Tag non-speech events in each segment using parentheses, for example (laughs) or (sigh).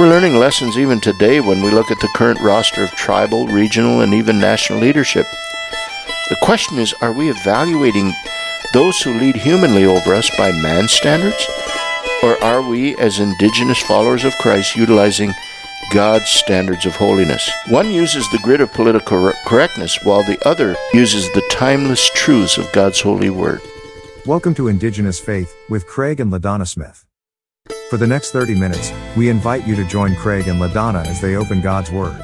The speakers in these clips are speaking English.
We're learning lessons even today when we look at the current roster of tribal, regional, and even national leadership. The question is are we evaluating those who lead humanly over us by man's standards? Or are we, as indigenous followers of Christ, utilizing God's standards of holiness? One uses the grid of political correctness, while the other uses the timeless truths of God's holy word. Welcome to Indigenous Faith with Craig and LaDonna Smith. For the next 30 minutes, we invite you to join Craig and LaDonna as they open God's Word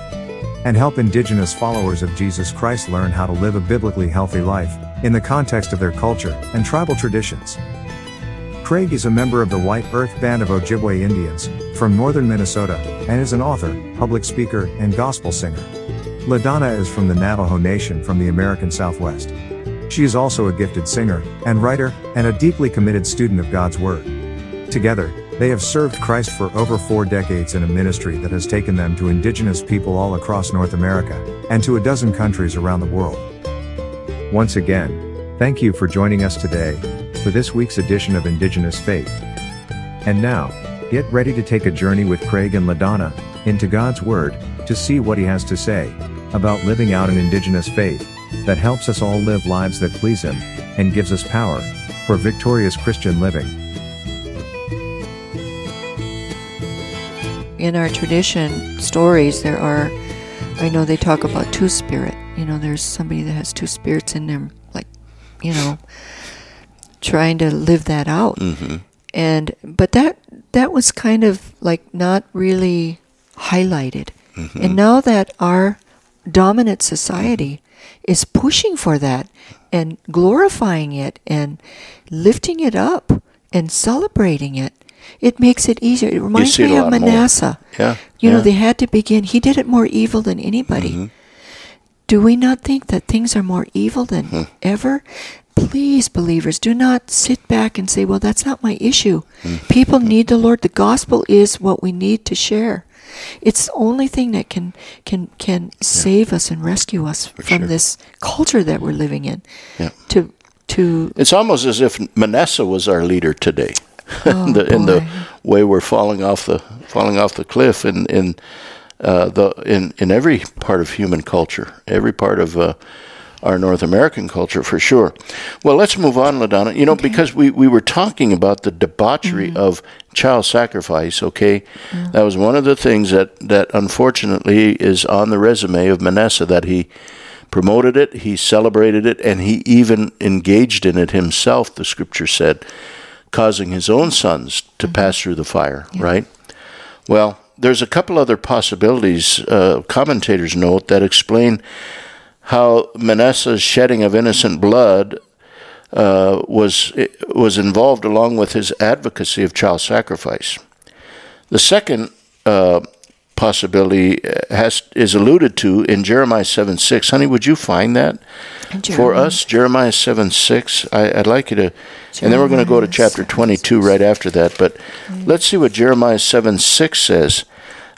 and help Indigenous followers of Jesus Christ learn how to live a biblically healthy life in the context of their culture and tribal traditions. Craig is a member of the White Earth Band of Ojibwe Indians from northern Minnesota and is an author, public speaker, and gospel singer. LaDonna is from the Navajo Nation from the American Southwest. She is also a gifted singer and writer and a deeply committed student of God's Word. Together, they have served Christ for over four decades in a ministry that has taken them to indigenous people all across North America and to a dozen countries around the world. Once again, thank you for joining us today for this week's edition of Indigenous Faith. And now, get ready to take a journey with Craig and LaDonna into God's Word to see what He has to say about living out an Indigenous faith that helps us all live lives that please Him and gives us power for victorious Christian living. In our tradition stories there are i know they talk about two spirit you know there's somebody that has two spirits in them like you know trying to live that out mm-hmm. and but that that was kind of like not really highlighted mm-hmm. and now that our dominant society is pushing for that and glorifying it and lifting it up and celebrating it it makes it easier. It reminds me of Manasseh. Yeah. You yeah. know, they had to begin. He did it more evil than anybody. Mm-hmm. Do we not think that things are more evil than mm-hmm. ever? Please, believers, do not sit back and say, well, that's not my issue. Mm-hmm. People need the Lord. The gospel is what we need to share. It's the only thing that can can can yeah. save us and rescue us For from sure. this culture that we're living in. Yeah. To to It's almost as if Manasseh was our leader today. (laughs) Oh, in, the, in the way we're falling off the falling off the cliff in in uh, the in in every part of human culture, every part of uh, our North American culture for sure. Well, let's move on, LaDonna. You know, okay. because we, we were talking about the debauchery mm-hmm. of child sacrifice. Okay, that was one of the things that that unfortunately is on the resume of Manasseh that he promoted it, he celebrated it, and he even engaged in it himself. The scripture said causing his own sons to mm-hmm. pass through the fire, yeah. right? Well, there's a couple other possibilities uh, commentators note that explain how Manasseh's shedding of innocent blood uh, was was involved along with his advocacy of child sacrifice. The second uh, possibility has is alluded to in Jeremiah 7 6. Honey, would you find that for us? Jeremiah 7 6. I, would like you to, Jeremiah and then we're going to go to chapter 22 right after that. But mm. let's see what Jeremiah 7 6 says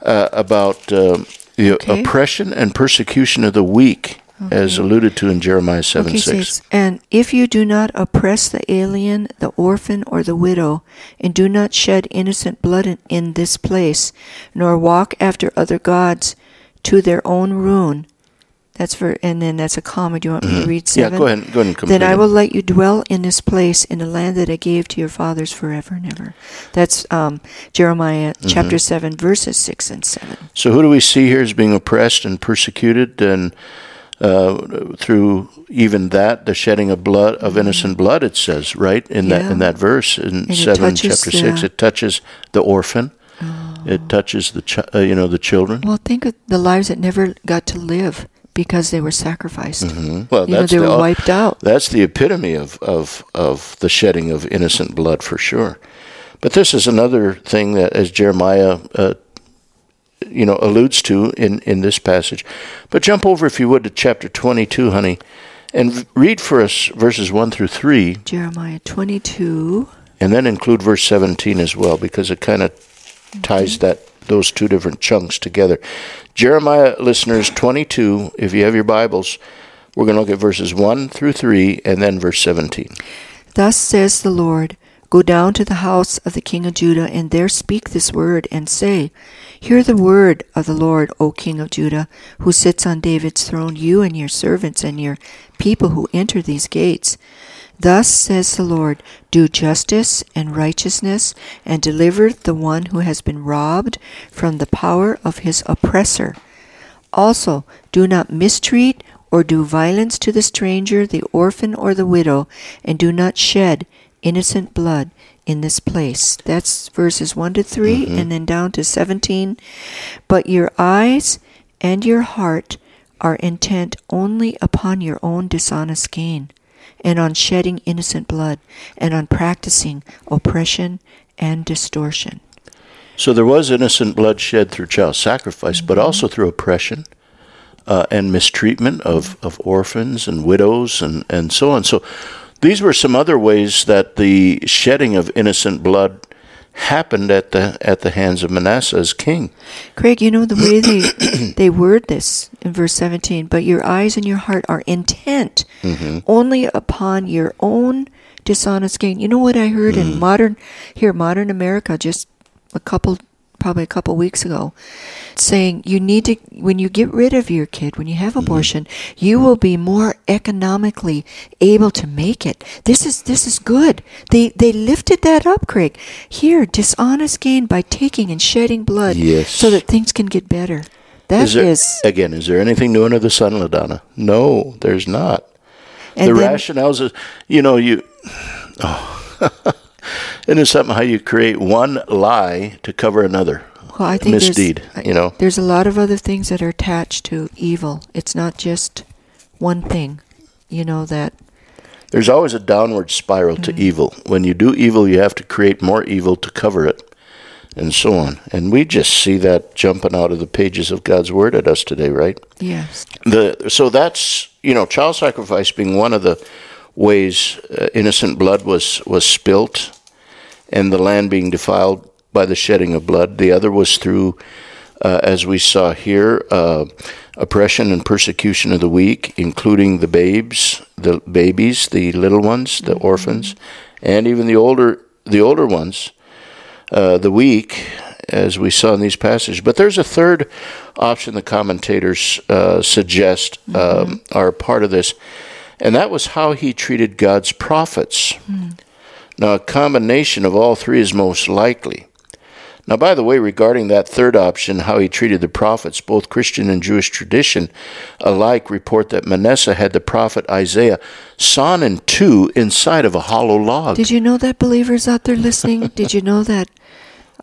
uh, about uh, the okay. oppression and persecution of the weak. Okay. As alluded to in Jeremiah 7 okay, 6. And if you do not oppress the alien, the orphan, or the widow, and do not shed innocent blood in, in this place, nor walk after other gods to their own ruin, that's for, and then that's a comma. Do you want me mm-hmm. to read seven? Yeah, go ahead. Go ahead and complete Then I will let you dwell in this place in the land that I gave to your fathers forever and ever. That's um, Jeremiah mm-hmm. chapter seven, verses six and seven. So who do we see here as being oppressed and persecuted and uh, through even that, the shedding of blood of mm-hmm. innocent blood. It says right in yeah. that in that verse in and seven, chapter the, six. It touches the orphan. Oh. It touches the ch- uh, you know the children. Well, think of the lives that never got to live because they were sacrificed. Mm-hmm. Well, you that's know, they the, were wiped out. That's the epitome of, of of the shedding of innocent blood for sure. But this is another thing that, as Jeremiah uh, you know alludes to in in this passage. But jump over if you would to chapter 22, honey, and read for us verses 1 through 3. Jeremiah 22 and then include verse 17 as well because it kind of okay. ties mm-hmm. that those two different chunks together. Jeremiah listeners 22, if you have your Bibles, we're going to look at verses 1 through 3 and then verse 17. Thus says the Lord, Go down to the house of the king of Judah, and there speak this word, and say, Hear the word of the Lord, O king of Judah, who sits on David's throne, you and your servants and your people who enter these gates. Thus says the Lord, Do justice and righteousness, and deliver the one who has been robbed from the power of his oppressor. Also, do not mistreat or do violence to the stranger, the orphan, or the widow, and do not shed innocent blood in this place. That's verses 1 to 3 Mm-hmm. and then down to 17. But your eyes and your heart are intent only upon your own dishonest gain, and on shedding innocent blood, and on practicing oppression and distortion. So there was innocent blood shed through child sacrifice, but also through oppression uh, and mistreatment of, of orphans and widows and, and so on. So these were some other ways that the shedding of innocent blood happened at the at the hands of Manasseh as king. Craig, you know the way they (coughs) they word this in verse 17, but your eyes and your heart are intent mm-hmm. only upon your own dishonest gain. You know what I heard in mm. modern here modern America just a couple probably a couple weeks ago saying you need to when you get rid of your kid when you have mm-hmm. abortion you will be more economically able to make it this is this is good they they lifted that up craig here dishonest gain by taking and shedding blood Yes. so that things can get better That Is there, is- again, is there anything new under the sun, LaDonna? No, there's not. and the then- rationales is, you know, you. Oh, (laughs) and it's something how you create one lie to cover another well, I think there's- misdeed. You know, There's a lot of other things that are attached to evil. It's not just one thing, you know, that there's always a downward spiral to evil. When you do evil, you have to create more evil to cover it, and so on. And we just see that jumping out of the pages of God's Word at us today, right? yes. the so that's you know child sacrifice being one of the ways uh, innocent blood was was spilt and the land being defiled by the shedding of blood the other was through uh, as we saw here uh, oppression and persecution of the weak including the babes the babies the little ones the orphans and even the older the older ones uh, the weak, as we saw in these passages. But there's a third option the commentators uh, suggest um, are part of this, and that was how he treated God's prophets. Now, a combination of all three is most likely. Now, by the way, regarding that third option, how he treated the prophets, both Christian and Jewish tradition alike report that Manasseh had the prophet Isaiah sawn in two inside of a hollow log. Did you know that, believers out there listening? (laughs) Did you know that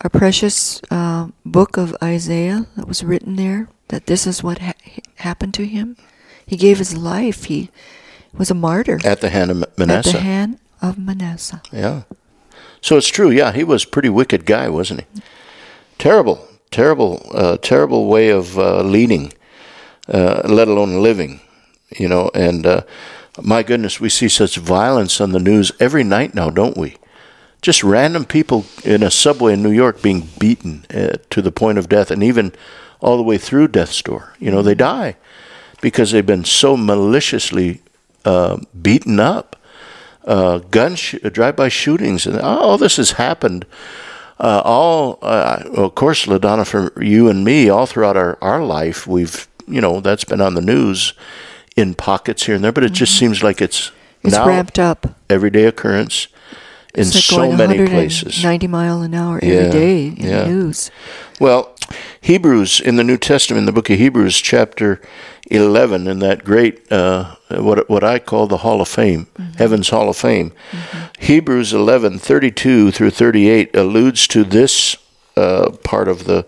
our precious uh, book of Isaiah that was written there, that this is what ha- happened to him? He gave his life. He was a martyr at the hand of at Manasseh. the hand of Manasseh. Yeah. So it's true. Yeah, he was a pretty wicked guy, wasn't he? Terrible, terrible, uh, terrible way of uh, leading, uh, let alone living. You know, and uh, my goodness, we see such violence on the news every night now, don't we? Just random people in a subway in New York being beaten uh, to the point of death, and even all the way through death's door. You know, they die because they've been so maliciously uh, beaten up uh, gun sh- drive-by shootings, and all this has happened. Uh, all, uh, of course, LaDonna, for you and me, all throughout our, our life, we've, you know, that's been on the news in pockets here and there, but it just seems like it's, It's now ramped up. everyday occurrence in like so going many places. 190 mile an hour Yeah, every day in yeah. the news. Well, Hebrews in the New Testament, in the book of Hebrews, chapter eleven, in that great uh, what what I call the Hall of Fame, Heaven's Hall of Fame, Hebrews eleven thirty two through thirty eight alludes to this uh, part of the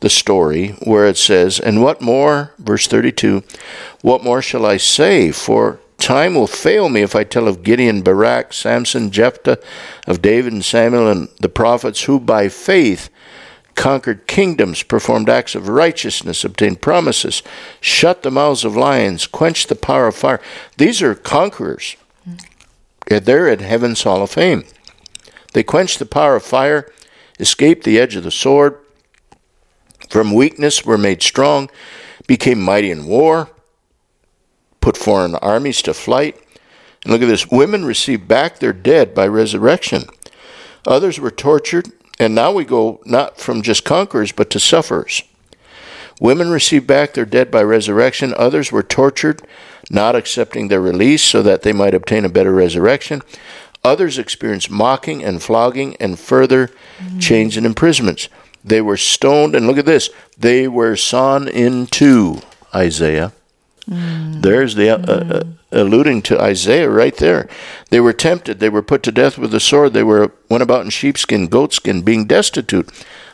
the story where it says, "And what more?" Verse thirty two, "What more shall I say? For time will fail me if I tell of Gideon, Barak, Samson, Jephthah, of David and Samuel and the prophets who by faith." Conquered kingdoms, performed acts of righteousness, obtained promises, shut the mouths of lions, quenched the power of fire. These are conquerors. Mm-hmm. And They're at Heaven's Hall of Fame. They quenched the power of fire, escaped the edge of the sword, from weakness were made strong, became mighty in war, put foreign armies to flight. And look at this women received back their dead by resurrection. Others were tortured, and now we go not from just conquerors, but to sufferers. Women received back their dead by resurrection. Others were tortured, not accepting their release so that they might obtain a better resurrection. Others experienced mocking and flogging and further mm-hmm. chains and imprisonments. They were stoned, and look at this they were sawn in two, Isaiah. Mm. There's the uh, uh, uh, alluding to Isaiah right there. They were tempted. They were put to death with the sword. They were went about in sheepskin, goatskin, being destitute,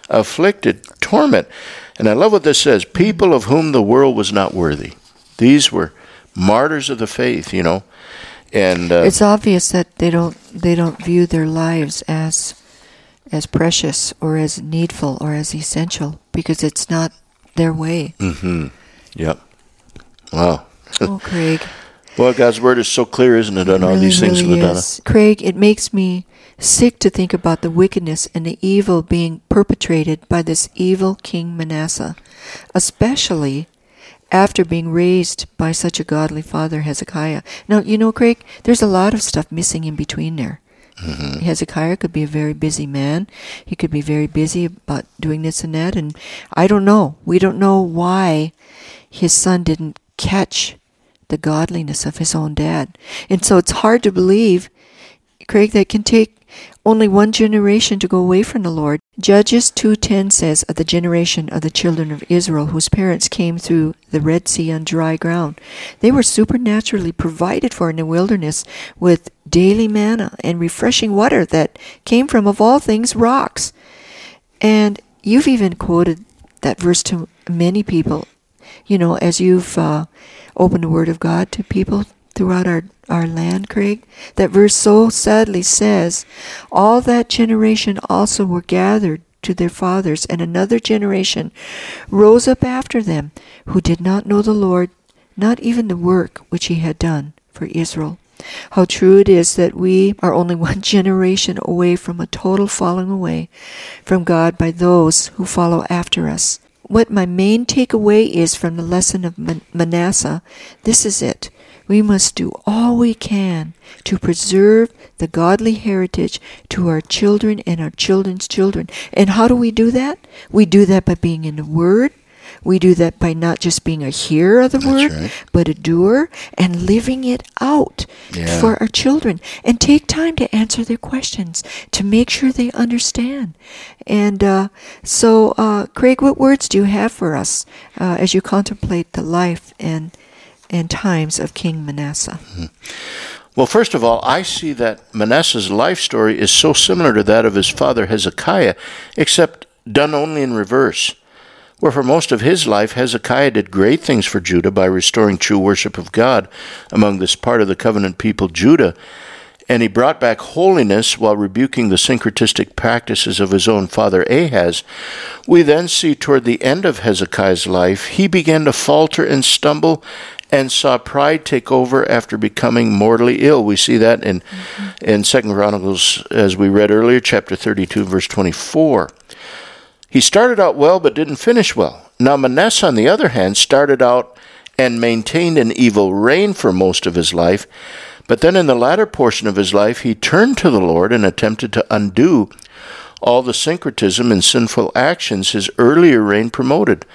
afflicted, torment. And I love what this says: people of whom the world was not worthy. These were martyrs of the faith. You know, and uh, it's obvious that they don't they don't view their lives as as precious or as needful or as essential because it's not their way. Mm-hmm. Yep. Wow. oh, Craig. (laughs) Well, God's word is so clear, isn't it, on all these things, really LaDonna? Craig, it makes me sick to think about the wickedness and the evil being perpetrated by this evil King Manasseh, especially after being raised by such a godly father, Hezekiah. Now, you know, Craig, there's a lot of stuff missing in between there. Mm-hmm. Hezekiah could be a very busy man. He could be very busy about doing this and that. And I don't know. We don't know why his son didn't catch the godliness of his own dad. And so it's hard to believe, Craig, that can take only one generation to go away from the Lord. Judges 2:10 says of the generation of the children of Israel whose parents came through the Red Sea on dry ground. They were supernaturally provided for in the wilderness with daily manna and refreshing water that came from of all things rocks. And you've even quoted that verse to many people, you know, as you've uh, opened the Word of God to people throughout our, our land, Craig. That verse so sadly says, All that generation also were gathered to their fathers, and another generation rose up after them, who did not know the Lord, not even the work which he had done for Israel. How true it is that we are only (laughs) one generation away from a total falling away from God by those who follow after us. What my main takeaway is from the lesson of Manasseh, this is it. We must do all we can to preserve the godly heritage to our children and our children's children. And how do we do that? We do that by being in the Word. We do that by not just being a hearer of the That's Word, right. but a doer and living it out yeah. for our children. And take time to answer their questions to make sure they understand. And uh, so, uh, Craig, what words do you have for us uh, as you contemplate the life and and times of King Manasseh. Mm-hmm. Well, first of all, I see that Manasseh's life story is so similar to that of his father Hezekiah, except done only in reverse. Where for most of his life, Hezekiah did great things for Judah by restoring true worship of God among this part of the covenant people, Judah, and he brought back holiness while rebuking the syncretistic practices of his own father Ahaz, we then see toward the end of Hezekiah's life, he began to falter and stumble and saw pride take over after becoming mortally ill. We see that in mm-hmm. in Second Chronicles, as we read earlier, chapter 32, verse 24. He started out well but didn't finish well. Now Manasseh, on the other hand, started out and maintained an evil reign for most of his life, but then in the latter portion of his life, he turned to the Lord and attempted to undo all the syncretism and sinful actions his earlier reign promoted,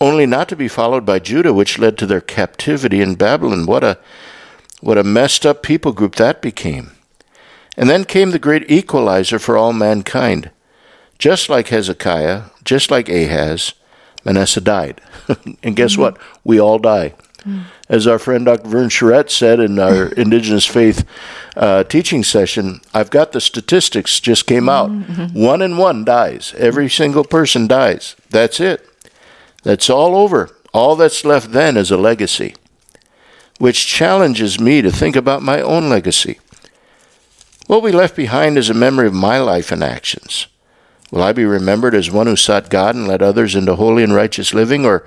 only not to be followed by Judah, which led to their captivity in Babylon. What a what a messed up people group that became. And then came the great equalizer for all mankind. Just like Hezekiah, just like Ahaz, Manasseh died. (laughs) and guess mm-hmm. what? We all die. As our friend Dr. Vern Charette said in our (laughs) Indigenous Faith uh, teaching session, I've got the statistics just came out. Mm-hmm. One in one dies. Every single person dies. That's it. That's all over. All that's left then is a legacy, which challenges me to think about my own legacy. What we left behind is a memory of my life and actions. Will I be remembered as one who sought God and led others into holy and righteous living, or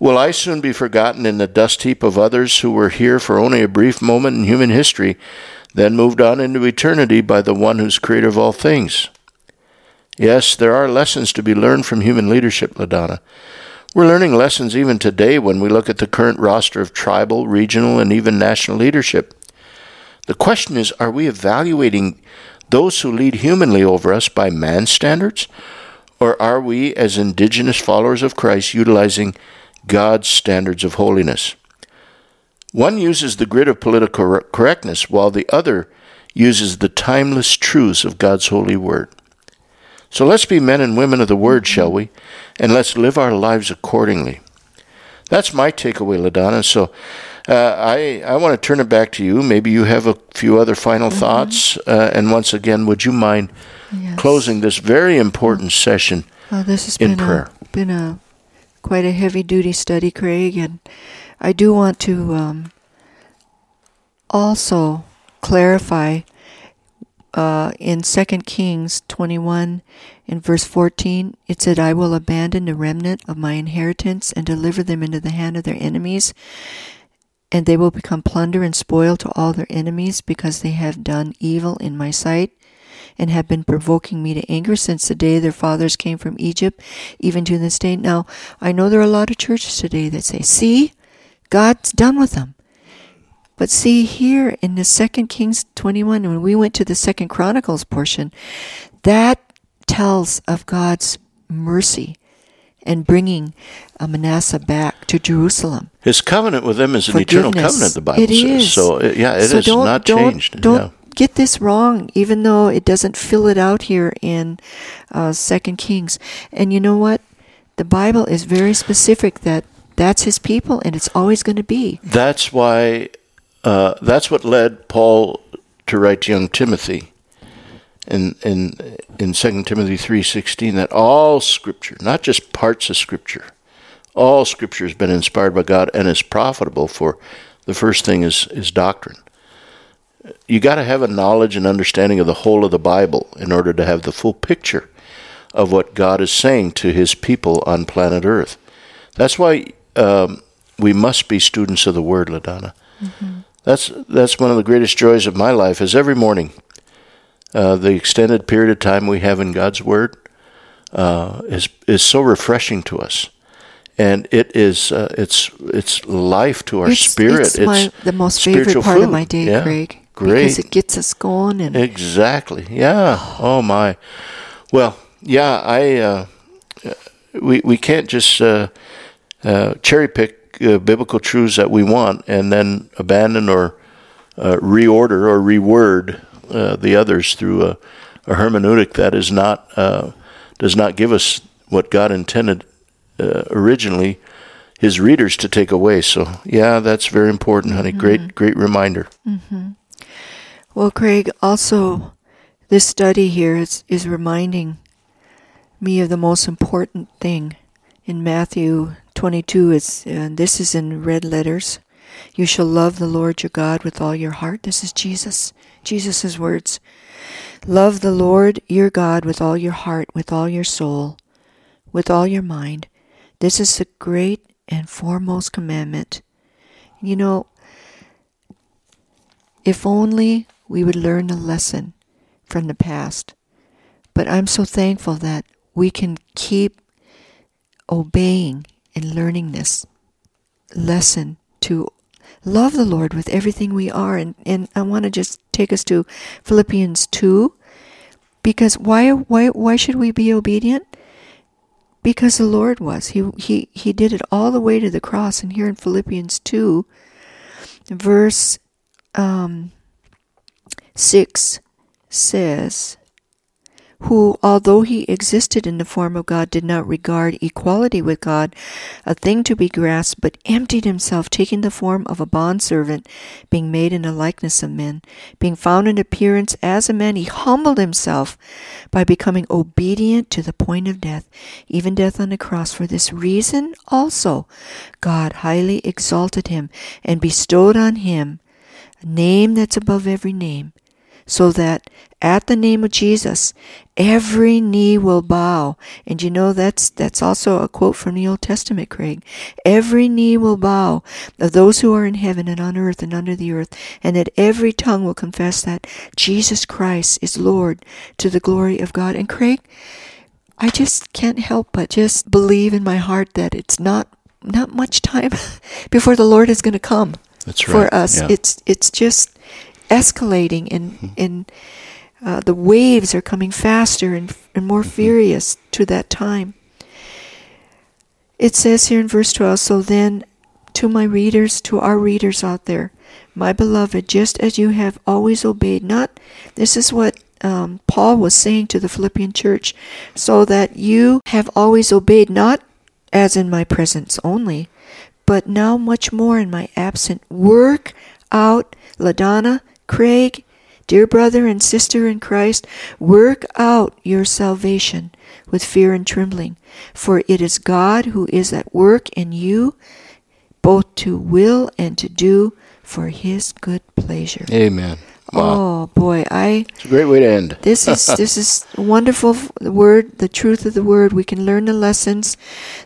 Will I soon be forgotten in the dust heap of others who were here for only a brief moment in human history, then moved on into eternity by the one who's creator of all things? Yes, there are lessons to be learned from human leadership, LaDonna. We're learning lessons even today when we look at the current roster of tribal, regional, and even national leadership. The question is are we evaluating those who lead humanly over us by man's standards? Or are we, as indigenous followers of Christ, utilizing God's standards of holiness? One uses the grid of political correctness, while the other uses the timeless truths of God's holy word. So let's be men and women of the word, shall we? And let's live our lives accordingly. That's my takeaway, LaDonna. So uh, I, I want to turn it back to you. Maybe you have a few other final mm-hmm. thoughts. Uh, and once again, would you mind yes. closing this very important session well, this has in been prayer? A, been a quite a heavy duty study, Craig, and I do want to um, also clarify uh, in 2 Kings 21, in verse 14, it said, I will abandon the remnant of my inheritance and deliver them into the hand of their enemies, and they will become plunder and spoil to all their enemies because they have done evil in my sight and have been provoking me to anger since the day their fathers came from Egypt, even to this day. Now, I know there are a lot of churches today that say, See, God's done with them. But see here in the second Kings 21, when we went to the second Chronicles portion, that tells of God's mercy and bringing Manasseh back to Jerusalem. His covenant with them is an eternal covenant, the Bible it says. Is. So, uh, yeah, it so is not don't, changed. Don't yeah. get this wrong, even though it doesn't fill it out here in uh, Second Kings. And you know what? The Bible is very specific that that's his people, and it's always going to be. That's why uh, that's what led Paul to write to young Timothy in in in Second Timothy three sixteen that all Scripture, not just parts of Scripture, all Scripture has been inspired by God and is profitable for. The first thing is is doctrine. You got to have a knowledge and understanding of the whole of the Bible in order to have the full picture of what God is saying to His people on planet Earth. That's why um, we must be students of the Word, LaDonna. Mm-hmm. That's that's one of the greatest joys of my life. Is every morning, uh, the extended period of time we have in God's Word uh, is is so refreshing to us, and it is uh, it's it's life to our it's, spirit. It's, my, the most favorite part food. of my day, yeah. Craig. Great. Because it gets us going and exactly. Yeah. Oh my. Well, yeah. I uh, we we can't just uh, uh, cherry pick uh, biblical truths that we want and then abandon or uh, reorder or reword uh, the others through a, a, hermeneutic that is not uh, does not give us what God intended uh, originally His readers to take away. So yeah, that's very important, honey. Mm-hmm. Great, great reminder. Mm-hmm. Well, Craig, also this study here is is reminding me of the most important thing in Matthew 22 is and this is in red letters you shall love the lord your god with all your heart this is jesus jesus' words love the lord your god with all your heart with all your soul with all your mind. This is the great and foremost commandment. You know if only we would learn a lesson from the past. But i'm so thankful that we can keep obeying and learning this lesson to love the Lord with everything we are. And, and I want to just take us to Philippians 2. Because why, why, why should we be obedient? Because the Lord was. He, he, he did it all the way to the cross. And here in Philippians 2, verse um, 6 says, who, although he existed in the form of God, did not regard equality with God a thing to be grasped, but emptied himself, taking the form of a bondservant, being made in the likeness of men. Being found in appearance as a man, he humbled himself by becoming obedient to the point of death, even death on the cross. For this reason also, God highly exalted him and bestowed on him a name that's above every name so that at the name of Jesus, every knee will bow. And you know that's that's also a quote from the Old Testament, Craig. Every knee will bow of those who are in heaven and on earth and under the earth, and that every tongue will confess that Jesus Christ is Lord to the glory of God. And Craig, I just can't help but just believe in my heart that it's not not much time (laughs) before the Lord is going to come That's right. for us. Yeah. It's it's just escalating in mm-hmm. in uh, the waves are coming faster and, and more furious to that time. It says here in verse 12, so then to my readers, to our readers out there, my beloved, just as you have always obeyed, not, this is what um, Paul was saying to the Philippian church, so that you have always obeyed, not as in my presence only, but now much more in my absence. Work out, LaDonna, Craig, dear brother and sister in Christ, work out your salvation with fear and trembling, for it is God who is at work in you, both to will and to do for his good pleasure. Amen. Wow. Oh boy, I It's a great way to end. (laughs) this is this is wonderful the word, the truth of the word. We can learn the lessons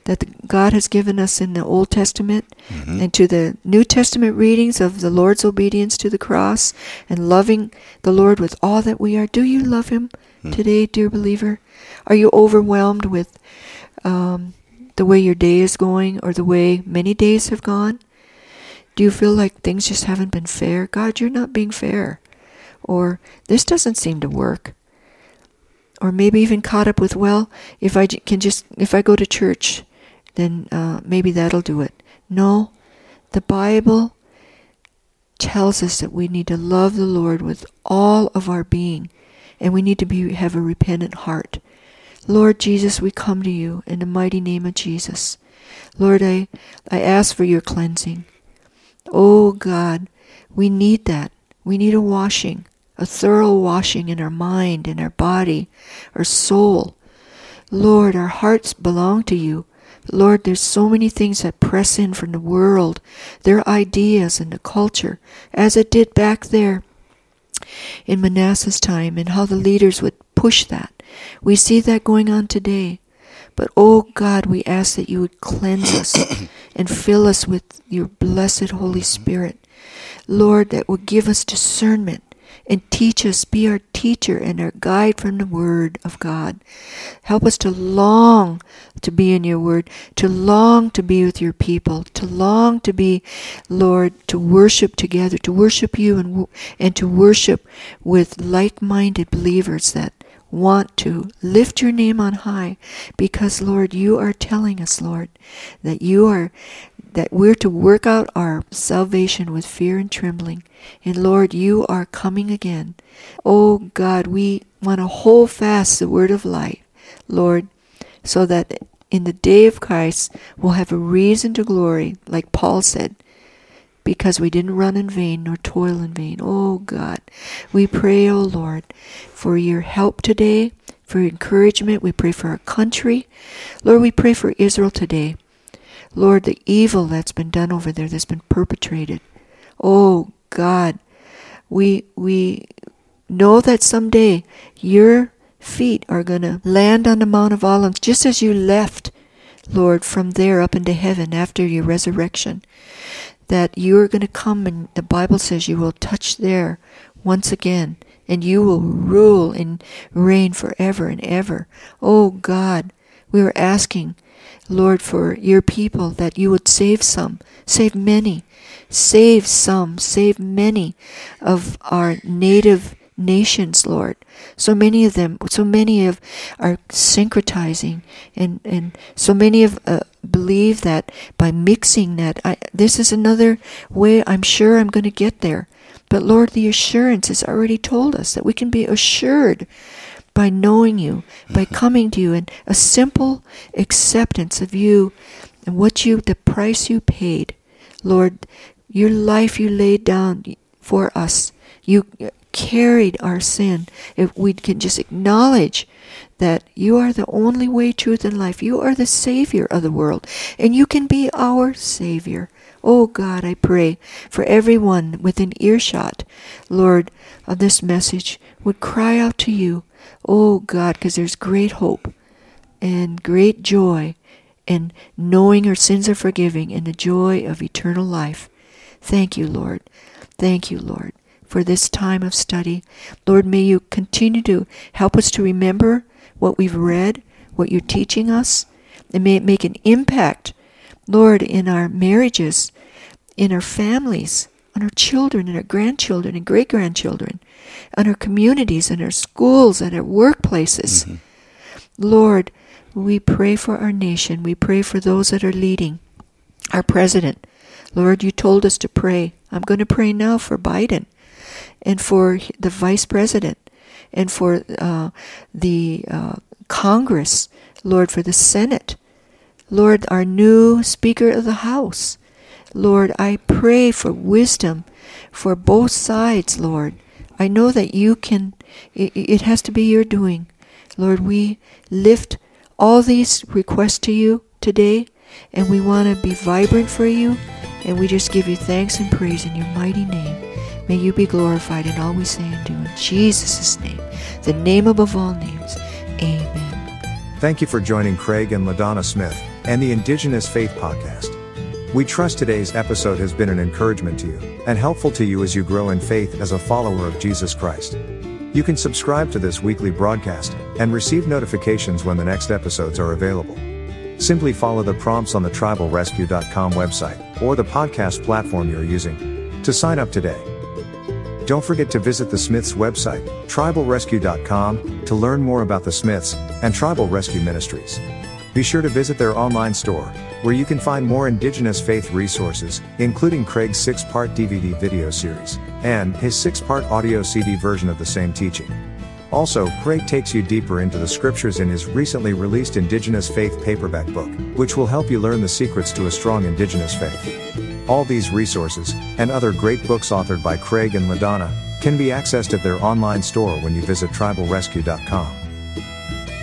that the, God has given us in the Old Testament Mm-hmm. and to the New Testament readings of the Lord's obedience to the cross and loving the Lord with all that we are. Do you love Him Hmm. today, dear believer? Are you overwhelmed with um, the way your day is going or the way many days have gone? Do you feel like things just haven't been fair? God, you're not being fair. Or this doesn't seem to work. Or maybe even caught up with, well, if I can just, if I go to church, then uh, maybe that'll do it. No, the Bible tells us that we need to love the Lord with all of our being, and we need to be have a repentant heart. Lord Jesus, we come to you in the mighty name of Jesus. Lord, I, I ask for your cleansing. Oh God, we need that. We need a washing, a thorough washing in our mind, in our body, our soul. Lord, our hearts belong to you. Lord, there's so many things that press in from the world, their ideas and the culture, as it did back there in Manasseh's time, and how the leaders would push that. We see that going on today. But oh God, we ask that you would cleanse us (coughs) and fill us with your blessed Holy mm-hmm. Spirit. Lord, that will give us discernment and teach us, be our teacher and our guide from the Word of God. Help us to long to be in your Word, to long to be with your people, to long to be, Lord, to worship together, to worship you and, and to worship with like-minded believers that want to lift your name on high because Lord you are telling us Lord that you are that we're to work out our salvation with fear and trembling and Lord you are coming again oh God we want to hold fast the word of life Lord so that in the day of Christ we'll have a reason to glory like Paul said because we didn't run in vain nor toil in vain. Oh God, we pray, oh Lord, for your help today, for encouragement. We pray for our country. Lord, we pray for Israel today. Lord, the evil that's been done over there, that's been perpetrated. Oh God, we we know that someday your feet are going to land on the Mount of Olives just as you left, Lord, from there up into heaven after your resurrection that you are going to come and the Bible says you will touch there once again and you will rule and reign forever and ever. Oh God, we are asking, Lord, for your people that you would save some, save many, save some, save many of our native nations, Lord. So many of them, so many of are syncretizing, and and so many of uh, believe that by mixing that, I, this is another way. I'm sure I'm going to get there. But Lord, the assurance has already told us that we can be assured by knowing you, by mm-hmm. coming to you, and a simple acceptance of you and what you, the price you paid. Lord, your life you laid down for us. You carried our sin. If we can just acknowledge that you are the only way, truth, and life. You are the Savior of the world, and you can be our Savior. Oh God, I pray for everyone within earshot, Lord, of this message would cry out to you. Oh God, because there's great hope and great joy in knowing our sins are forgiving and the joy of eternal life. Thank you, Lord. Thank you, Lord, for this time of study. Lord, may you continue to help us to remember what we've read, what you're teaching us, and may it make an impact, Lord, in our marriages, in our families. On our children and our grandchildren and great grandchildren, on our communities and our schools and our workplaces. Mm-hmm. Lord, we pray for our nation. We pray for those that are leading, our president. Lord, you told us to pray. I'm going to pray now for Biden and for the vice president and for uh, the uh, Congress, Lord, for the Senate. Lord, our new Speaker of the House. Lord, I pray for wisdom for both sides, Lord. I know that you can, it, has to be your doing. Lord, we lift all these requests to you today, and we want to be vibrant for you, and we just give you thanks and praise in your mighty name. May you be glorified in all we say and do. In Jesus' name, the name above all names. Amen. Thank you for joining Craig and LaDonna Smith and the Indigenous Faith Podcast. We trust today's episode has been an encouragement to you and helpful to you as you grow in faith as a follower of Jesus Christ. You can subscribe to this weekly broadcast and receive notifications when the next episodes are available. Simply follow the prompts on the tribalrescue.com website or the podcast platform you're using to sign up today. Don't forget to visit the Smiths website, tribalrescue.com, to learn more about the Smiths and Tribal Rescue Ministries. Be sure to visit their online store, where you can find more Indigenous faith resources, including Craig's six part DVD video series, and his six part audio CD version of the same teaching. Also, Craig takes you deeper into the scriptures in his recently released Indigenous Faith paperback book, which will help you learn the secrets to a strong Indigenous faith. All these resources, and other great books authored by Craig and LaDonna, can be accessed at their online store when you visit tribalrescue.com.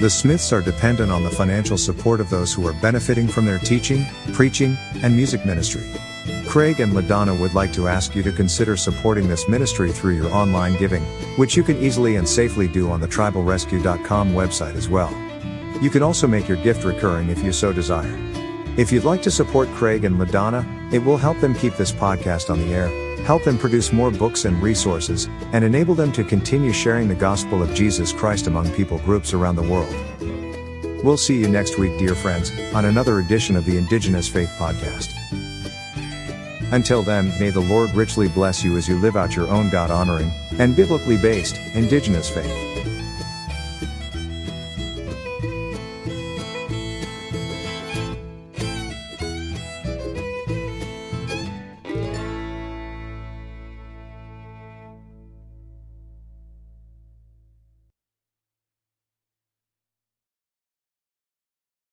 The Smiths are dependent on the financial support of those who are benefiting from their teaching, preaching, and music ministry. Craig and LaDonna would like to ask you to consider supporting this ministry through your online giving, which you can easily and safely do on the tribalrescue.com website as well. You can also make your gift recurring if you so desire. If you'd like to support Craig and LaDonna, it will help them keep this podcast on the air, help them produce more books and resources, and enable them to continue sharing the gospel of Jesus Christ among people groups around the world. We'll see you next week, dear friends, on another edition of the Indigenous Faith Podcast. Until then, may the Lord richly bless you as you live out your own God honoring and biblically based Indigenous faith.